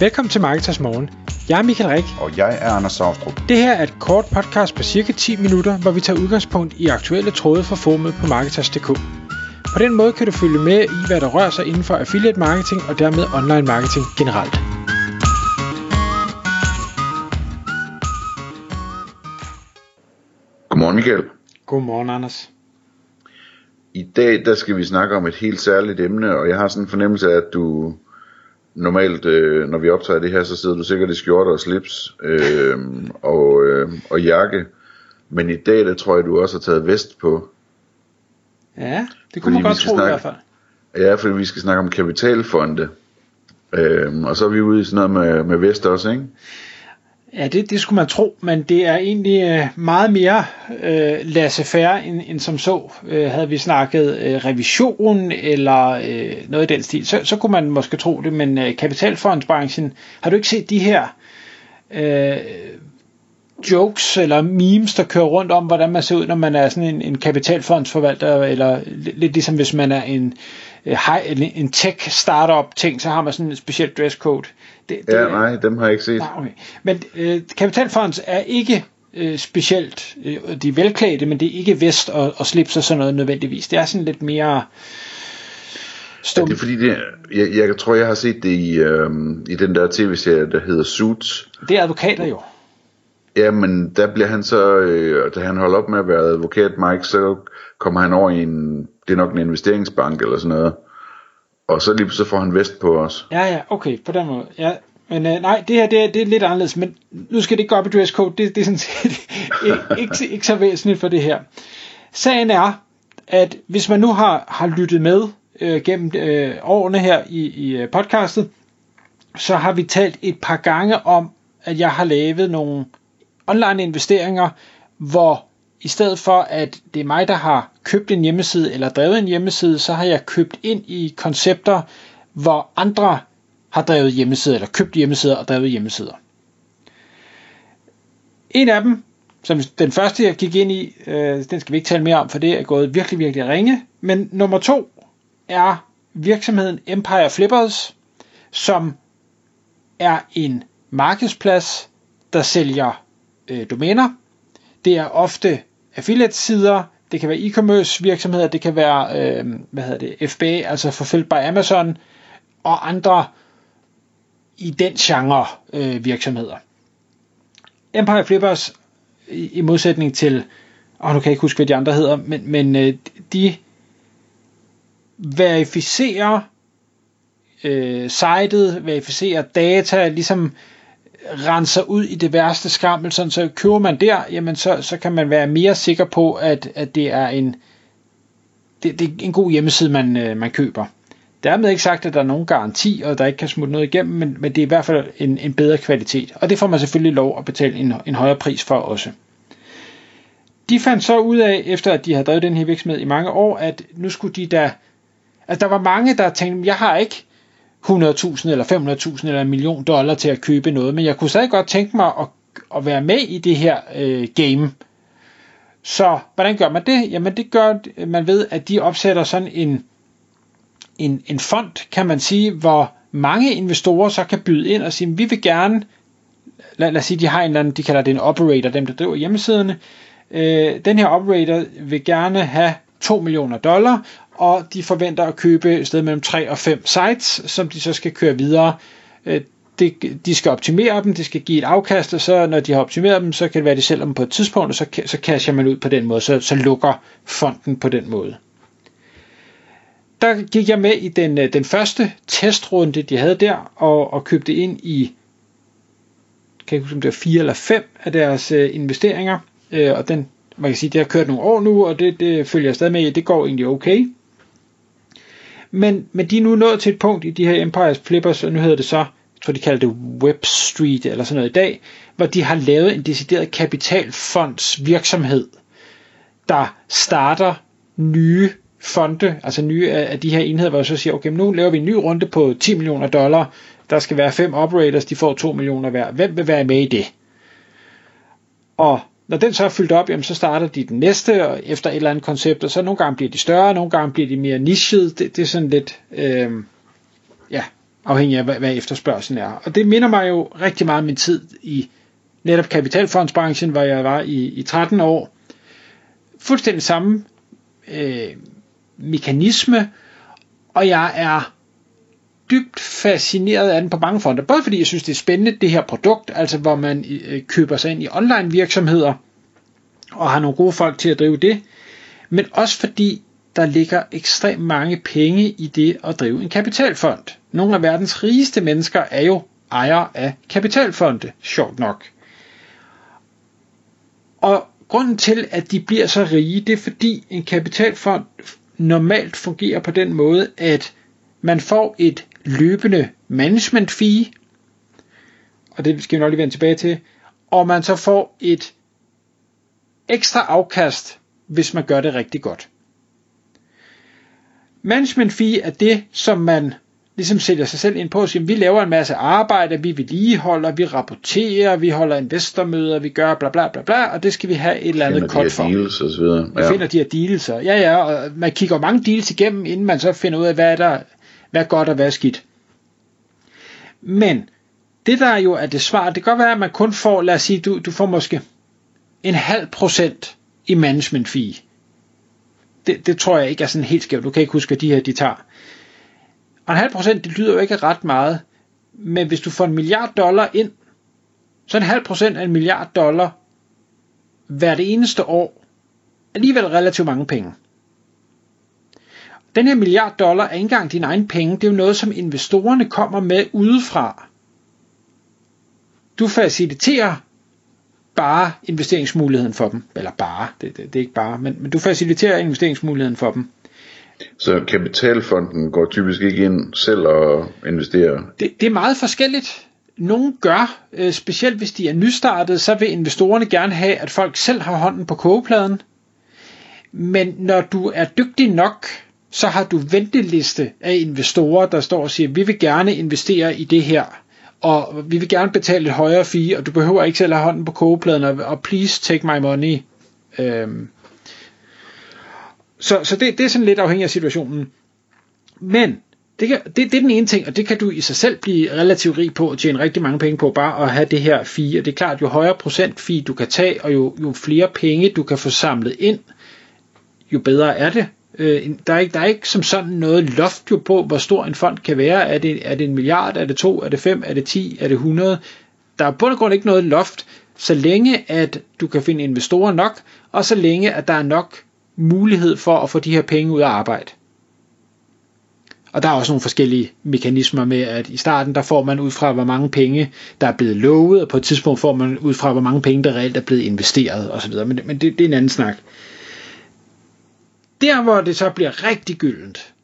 Velkommen til Marketers Morgen. Jeg er Michael Rik. Og jeg er Anders Saustrup. Det her er et kort podcast på cirka 10 minutter, hvor vi tager udgangspunkt i aktuelle tråde fra formet på Marketers.dk. På den måde kan du følge med i, hvad der rører sig inden for affiliate marketing og dermed online marketing generelt. Godmorgen Michael. Godmorgen Anders. I dag der skal vi snakke om et helt særligt emne, og jeg har sådan en fornemmelse af, at du normalt, øh, når vi optager det her, så sidder du sikkert i skjorte og slips øh, og, øh, og jakke. Men i dag, der tror jeg, du også har taget vest på. Ja, det kunne man godt tro snakke, i hvert fald. Ja, fordi vi skal snakke om kapitalfonde. Øh, og så er vi ude i sådan noget med, med vest også, ikke? Ja, det, det skulle man tro, men det er egentlig øh, meget mere øh, laissez-faire end, end som så. Øh, havde vi snakket øh, revision eller øh, noget i den stil, så, så kunne man måske tro det, men øh, kapitalfondsbranchen, har du ikke set de her øh, jokes eller memes, der kører rundt om, hvordan man ser ud, når man er sådan en, en kapitalfondsforvalter, eller lidt ligesom hvis man er en, øh, en tech startup ting, så har man sådan en speciel dresscode. Det, det, ja, nej, dem har jeg ikke set. Nej, okay. Men øh, kapitalfonds er ikke øh, specielt, øh, de er velklædte, men det er ikke vest og, og slips og sådan noget nødvendigvis. Det er sådan lidt mere stum. Ja, det er fordi, det, jeg, jeg tror, jeg har set det i, øh, i den der tv-serie, der hedder Suits. Det er advokater jo. Ja, men der bliver han så, øh, da han holder op med at være advokat, Mike, så kommer han over i en, det er nok en investeringsbank eller sådan noget. Og så lige så får han vest på os. Ja, ja, okay, på den måde. Ja, men øh, nej, det her det er, det er lidt anderledes, men nu skal det ikke gå op i dress code, det, det er sådan set ikke, ikke, ikke så væsentligt for det her. Sagen er, at hvis man nu har, har lyttet med øh, gennem øh, årene her i, i øh, podcastet, så har vi talt et par gange om, at jeg har lavet nogle online investeringer, hvor i stedet for at det er mig, der har købt en hjemmeside eller drevet en hjemmeside, så har jeg købt ind i koncepter, hvor andre har drevet hjemmesider, eller købt hjemmesider og drevet hjemmesider. En af dem, som den første jeg gik ind i, øh, den skal vi ikke tale mere om, for det er gået virkelig, virkelig ringe. Men nummer to er virksomheden Empire Flippers, som er en markedsplads, der sælger øh, domæner. Det er ofte affiliate-sider, det kan være e-commerce virksomheder, det kan være øh, hvad hedder det, FBA, altså Fulfilled by Amazon, og andre i den genre øh, virksomheder. Empire Flippers, i, i modsætning til, og nu kan jeg ikke huske, hvad de andre hedder, men, men øh, de verificerer øh, sitet, verificerer data, ligesom renser ud i det værste skrammel, sådan så køber man der, jamen så, så kan man være mere sikker på, at, at det er en det, det er en god hjemmeside, man, øh, man køber. Dermed ikke sagt, at der er nogen garanti, og der ikke kan smutte noget igennem, men, men det er i hvert fald en, en bedre kvalitet. Og det får man selvfølgelig lov at betale en, en højere pris for også. De fandt så ud af, efter at de havde drevet den her virksomhed i mange år, at nu skulle de da... Altså der var mange, der tænkte, jeg har ikke 100.000 eller 500.000 eller en million dollar til at købe noget, men jeg kunne stadig godt tænke mig at, at være med i det her øh, game. Så hvordan gør man det? Jamen det gør man ved, at de opsætter sådan en, en, en fond, kan man sige, hvor mange investorer så kan byde ind og sige, vi vil gerne, lad, lad os sige, de har en eller anden, de kalder det en operator, dem der driver hjemmesiderne, øh, den her operator vil gerne have 2 millioner dollar, og de forventer at købe et sted mellem 3 og 5 sites, som de så skal køre videre. Øh, det, de skal optimere dem, de skal give et afkast, og så når de har optimeret dem, så kan det være, at de sælger dem på et tidspunkt, og så, så casher man ud på den måde, så, så lukker fonden på den måde. Der gik jeg med i den, øh, den første testrunde, de havde der, og, og købte ind i kan jeg huske, om det var fire eller fem af deres øh, investeringer, øh, og den, man kan sige, det har kørt nogle år nu, og det, det følger jeg stadig med i, det går egentlig okay. Men, men de er nu nået til et punkt i de her Empires Flippers, og nu hedder det så, jeg tror de kalder det Web Street eller sådan noget i dag, hvor de har lavet en decideret kapitalfonds virksomhed, der starter nye fonde, altså nye af de her enheder, hvor jeg så siger, okay, nu laver vi en ny runde på 10 millioner dollar, der skal være fem operators, de får 2 millioner hver. Hvem vil være med i det? Og når den så er fyldt op, jamen, så starter de den næste og efter et eller andet koncept, og så nogle gange bliver de større, nogle gange bliver de mere nichet. Det, det er sådan lidt, øh, ja, afhængig af, hvad, hvad efterspørgselen er. Og det minder mig jo rigtig meget om min tid i netop kapitalfondsbranchen, hvor jeg var i, i 13 år. Fuldstændig samme øh, mekanisme, og jeg er dybt fascineret af den på mange fronter. Både fordi jeg synes, det er spændende, det her produkt, altså hvor man øh, køber sig ind i online virksomheder, og har nogle gode folk til at drive det, men også fordi der ligger ekstremt mange penge i det at drive en kapitalfond. Nogle af verdens rigeste mennesker er jo ejere af kapitalfonde, sjovt nok. Og grunden til, at de bliver så rige, det er fordi en kapitalfond normalt fungerer på den måde, at man får et løbende management fee, og det skal vi nok lige vende tilbage til, og man så får et ekstra afkast, hvis man gør det rigtig godt. Management fee er det, som man ligesom sætter sig selv ind på og siger, vi laver en masse arbejde, vi vedligeholder, vi rapporterer, vi holder investormøder, vi gør bla bla bla bla, og det skal vi have et eller andet kort for. Deals og så videre. Ja. finder de her deals, og ja ja, og man kigger mange deals igennem, inden man så finder ud af, hvad er der, hvad er godt og hvad er skidt. Men det der jo er det svar, det kan godt være, at man kun får, lad os sige, du, du får måske en halv procent i management fee. Det, det tror jeg ikke er sådan helt skævt. Du kan ikke huske, hvad de her de tager. Og en halv procent, det lyder jo ikke ret meget. Men hvis du får en milliard dollar ind, så en halv procent af en milliard dollar hvert eneste år, alligevel relativt mange penge. Den her milliard dollar er ikke engang din egen penge, det er jo noget, som investorerne kommer med udefra. Du faciliterer bare investeringsmuligheden for dem. Eller bare, det, det, det er ikke bare, men, men du faciliterer investeringsmuligheden for dem. Så kapitalfonden går typisk ikke ind selv og investerer? Det, det er meget forskelligt. Nogle gør, øh, specielt hvis de er nystartet, så vil investorerne gerne have, at folk selv har hånden på kogepladen. Men når du er dygtig nok, så har du venteliste af investorer, der står og siger, vi vil gerne investere i det her og vi vil gerne betale et højere fee, og du behøver ikke selv have hånden på kogepladen, og, og please take my money. Øhm. Så, så det, det er sådan lidt afhængig af situationen. Men det, kan, det, det er den ene ting, og det kan du i sig selv blive relativt rig på og tjene rigtig mange penge på, bare at have det her fee. Og det er klart, jo højere procent fee du kan tage, og jo, jo flere penge du kan få samlet ind, jo bedre er det. Øh, der, er ikke, der er ikke som sådan noget loft jo på, hvor stor en fond kan være. Er det, er det en milliard? Er det to? Er det fem? Er det ti? Er det 100? Der er på grund ikke noget loft, så længe at du kan finde investorer nok, og så længe at der er nok mulighed for at få de her penge ud af arbejde. Og der er også nogle forskellige mekanismer med, at i starten der får man ud fra, hvor mange penge, der er blevet lovet, og på et tidspunkt får man ud fra, hvor mange penge, der reelt er blevet investeret osv. Men, men det, det er en anden snak. Der, hvor det så bliver rigtig gyldent,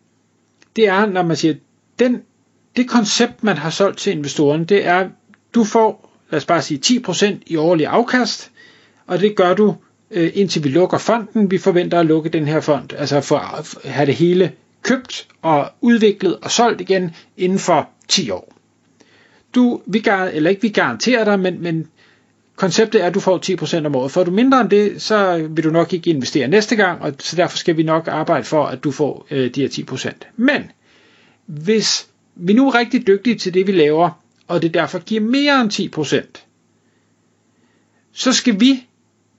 det er, når man siger, den, det koncept, man har solgt til investoren, det er, du får, lad os bare sige, 10% i årlig afkast, og det gør du, øh, indtil vi lukker fonden. Vi forventer at lukke den her fond, altså for at have det hele købt og udviklet og solgt igen inden for 10 år. Du, vi, eller ikke vi garanterer dig, men, men konceptet er, at du får 10% om året. Får du mindre end det, så vil du nok ikke investere næste gang, og så derfor skal vi nok arbejde for, at du får øh, de her 10%. Men hvis vi nu er rigtig dygtige til det, vi laver, og det derfor giver mere end 10%, så skal vi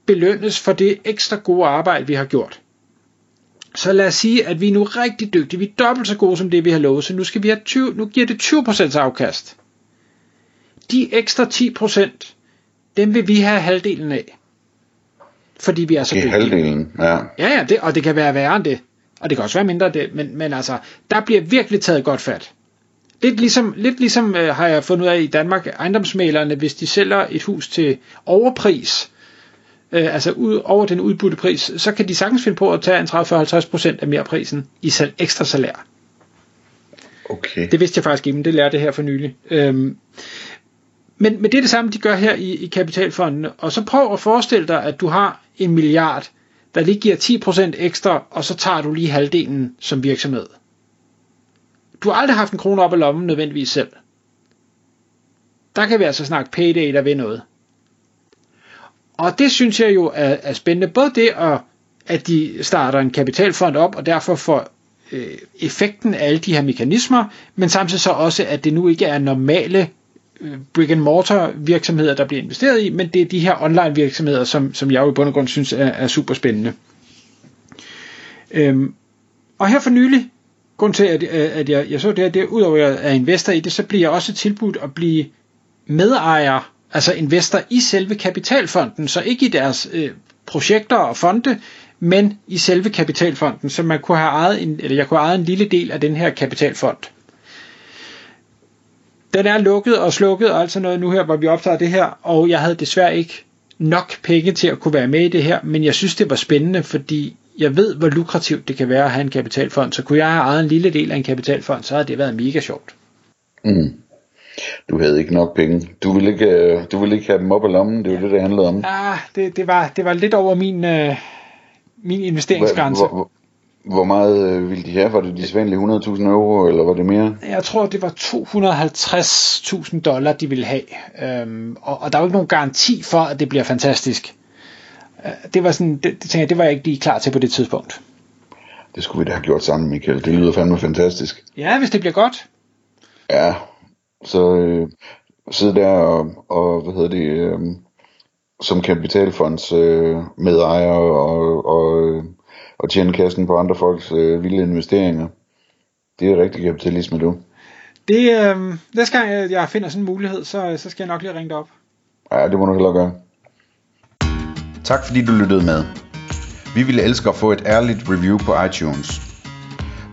belønnes for det ekstra gode arbejde, vi har gjort. Så lad os sige, at vi er nu rigtig dygtige. Vi er dobbelt så gode som det, vi har lovet, så nu, skal vi have 20, nu giver det 20% afkast. De ekstra 10%, dem vil vi have halvdelen af. Fordi vi er så dygtige. halvdelen, ja. Ja, ja, det, og det kan være værre end det. Og det kan også være mindre det, men, men altså, der bliver virkelig taget godt fat. Lidt ligesom, lidt ligesom øh, har jeg fundet ud af i Danmark, ejendomsmalerne, hvis de sælger et hus til overpris, øh, altså ud, over den udbudte pris, så kan de sagtens finde på at tage en 30-50% af mere prisen i sal, ekstra salær. Okay. Det vidste jeg faktisk ikke, men det lærte jeg her for nylig. Øhm, men, men det er det samme, de gør her i, i kapitalfondene. Og så prøv at forestille dig, at du har en milliard, der lige giver 10% ekstra, og så tager du lige halvdelen som virksomhed. Du har aldrig haft en krone op i lommen nødvendigvis selv. Der kan vi altså snakke payday, der ved noget. Og det synes jeg jo er, er spændende. Både det, at, at de starter en kapitalfond op, og derfor får øh, effekten af alle de her mekanismer, men samtidig så også, at det nu ikke er normale Øh, brick and mortar virksomheder, der bliver investeret i, men det er de her online virksomheder, som, som jeg jo i bund og grund synes er, er super spændende. Øhm, og her for nylig, grund til, at, øh, at jeg, jeg så det her, det er, udover at jeg er investor i det, så bliver jeg også tilbudt at blive medejer, altså investor i selve kapitalfonden, så ikke i deres øh, projekter og fonde, men i selve kapitalfonden, så man kunne have ejet en, eller jeg kunne have ejet en lille del af den her kapitalfond. Den er lukket og slukket og alt sådan noget nu her, hvor vi optager det her, og jeg havde desværre ikke nok penge til at kunne være med i det her, men jeg synes, det var spændende, fordi jeg ved, hvor lukrativt det kan være at have en kapitalfond, så kunne jeg have ejet en lille del af en kapitalfond, så havde det været mega sjovt. Mm. Du havde ikke nok penge. Du ville ikke, øh, du ville ikke have dem op af lommen, det var det, det handlede om. Ja, det, det, var, det var lidt over min, øh, min investeringsgrænse. Hvor, hvor, hvor meget øh, ville de have? Var det de sædvanlige 100.000 euro, eller var det mere? Jeg tror, det var 250.000 dollar, de ville have. Øhm, og, og der er jo ikke nogen garanti for, at det bliver fantastisk. Øh, det var sådan, det, det, tænker jeg, det var jeg ikke lige klar til på det tidspunkt. Det skulle vi da have gjort sammen, Michael. Det lyder fandme fantastisk. Ja, hvis det bliver godt. Ja, så øh, sidde der og, og hvad hedder det, øh, som kapitalfonds øh, medejer og, og, og tjene kassen på andre folks øh, vilde investeringer. Det er rigtig kapitalisme, du. Det, øh, næste gang jeg finder sådan en mulighed, så, så skal jeg nok lige ringe dig op. Ja, det må du hellere gøre. Tak fordi du lyttede med. Vi ville elske at få et ærligt review på iTunes.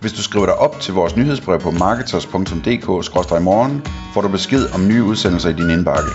Hvis du skriver dig op til vores nyhedsbrev på marketers.dk-morgen, får du besked om nye udsendelser i din indbakke.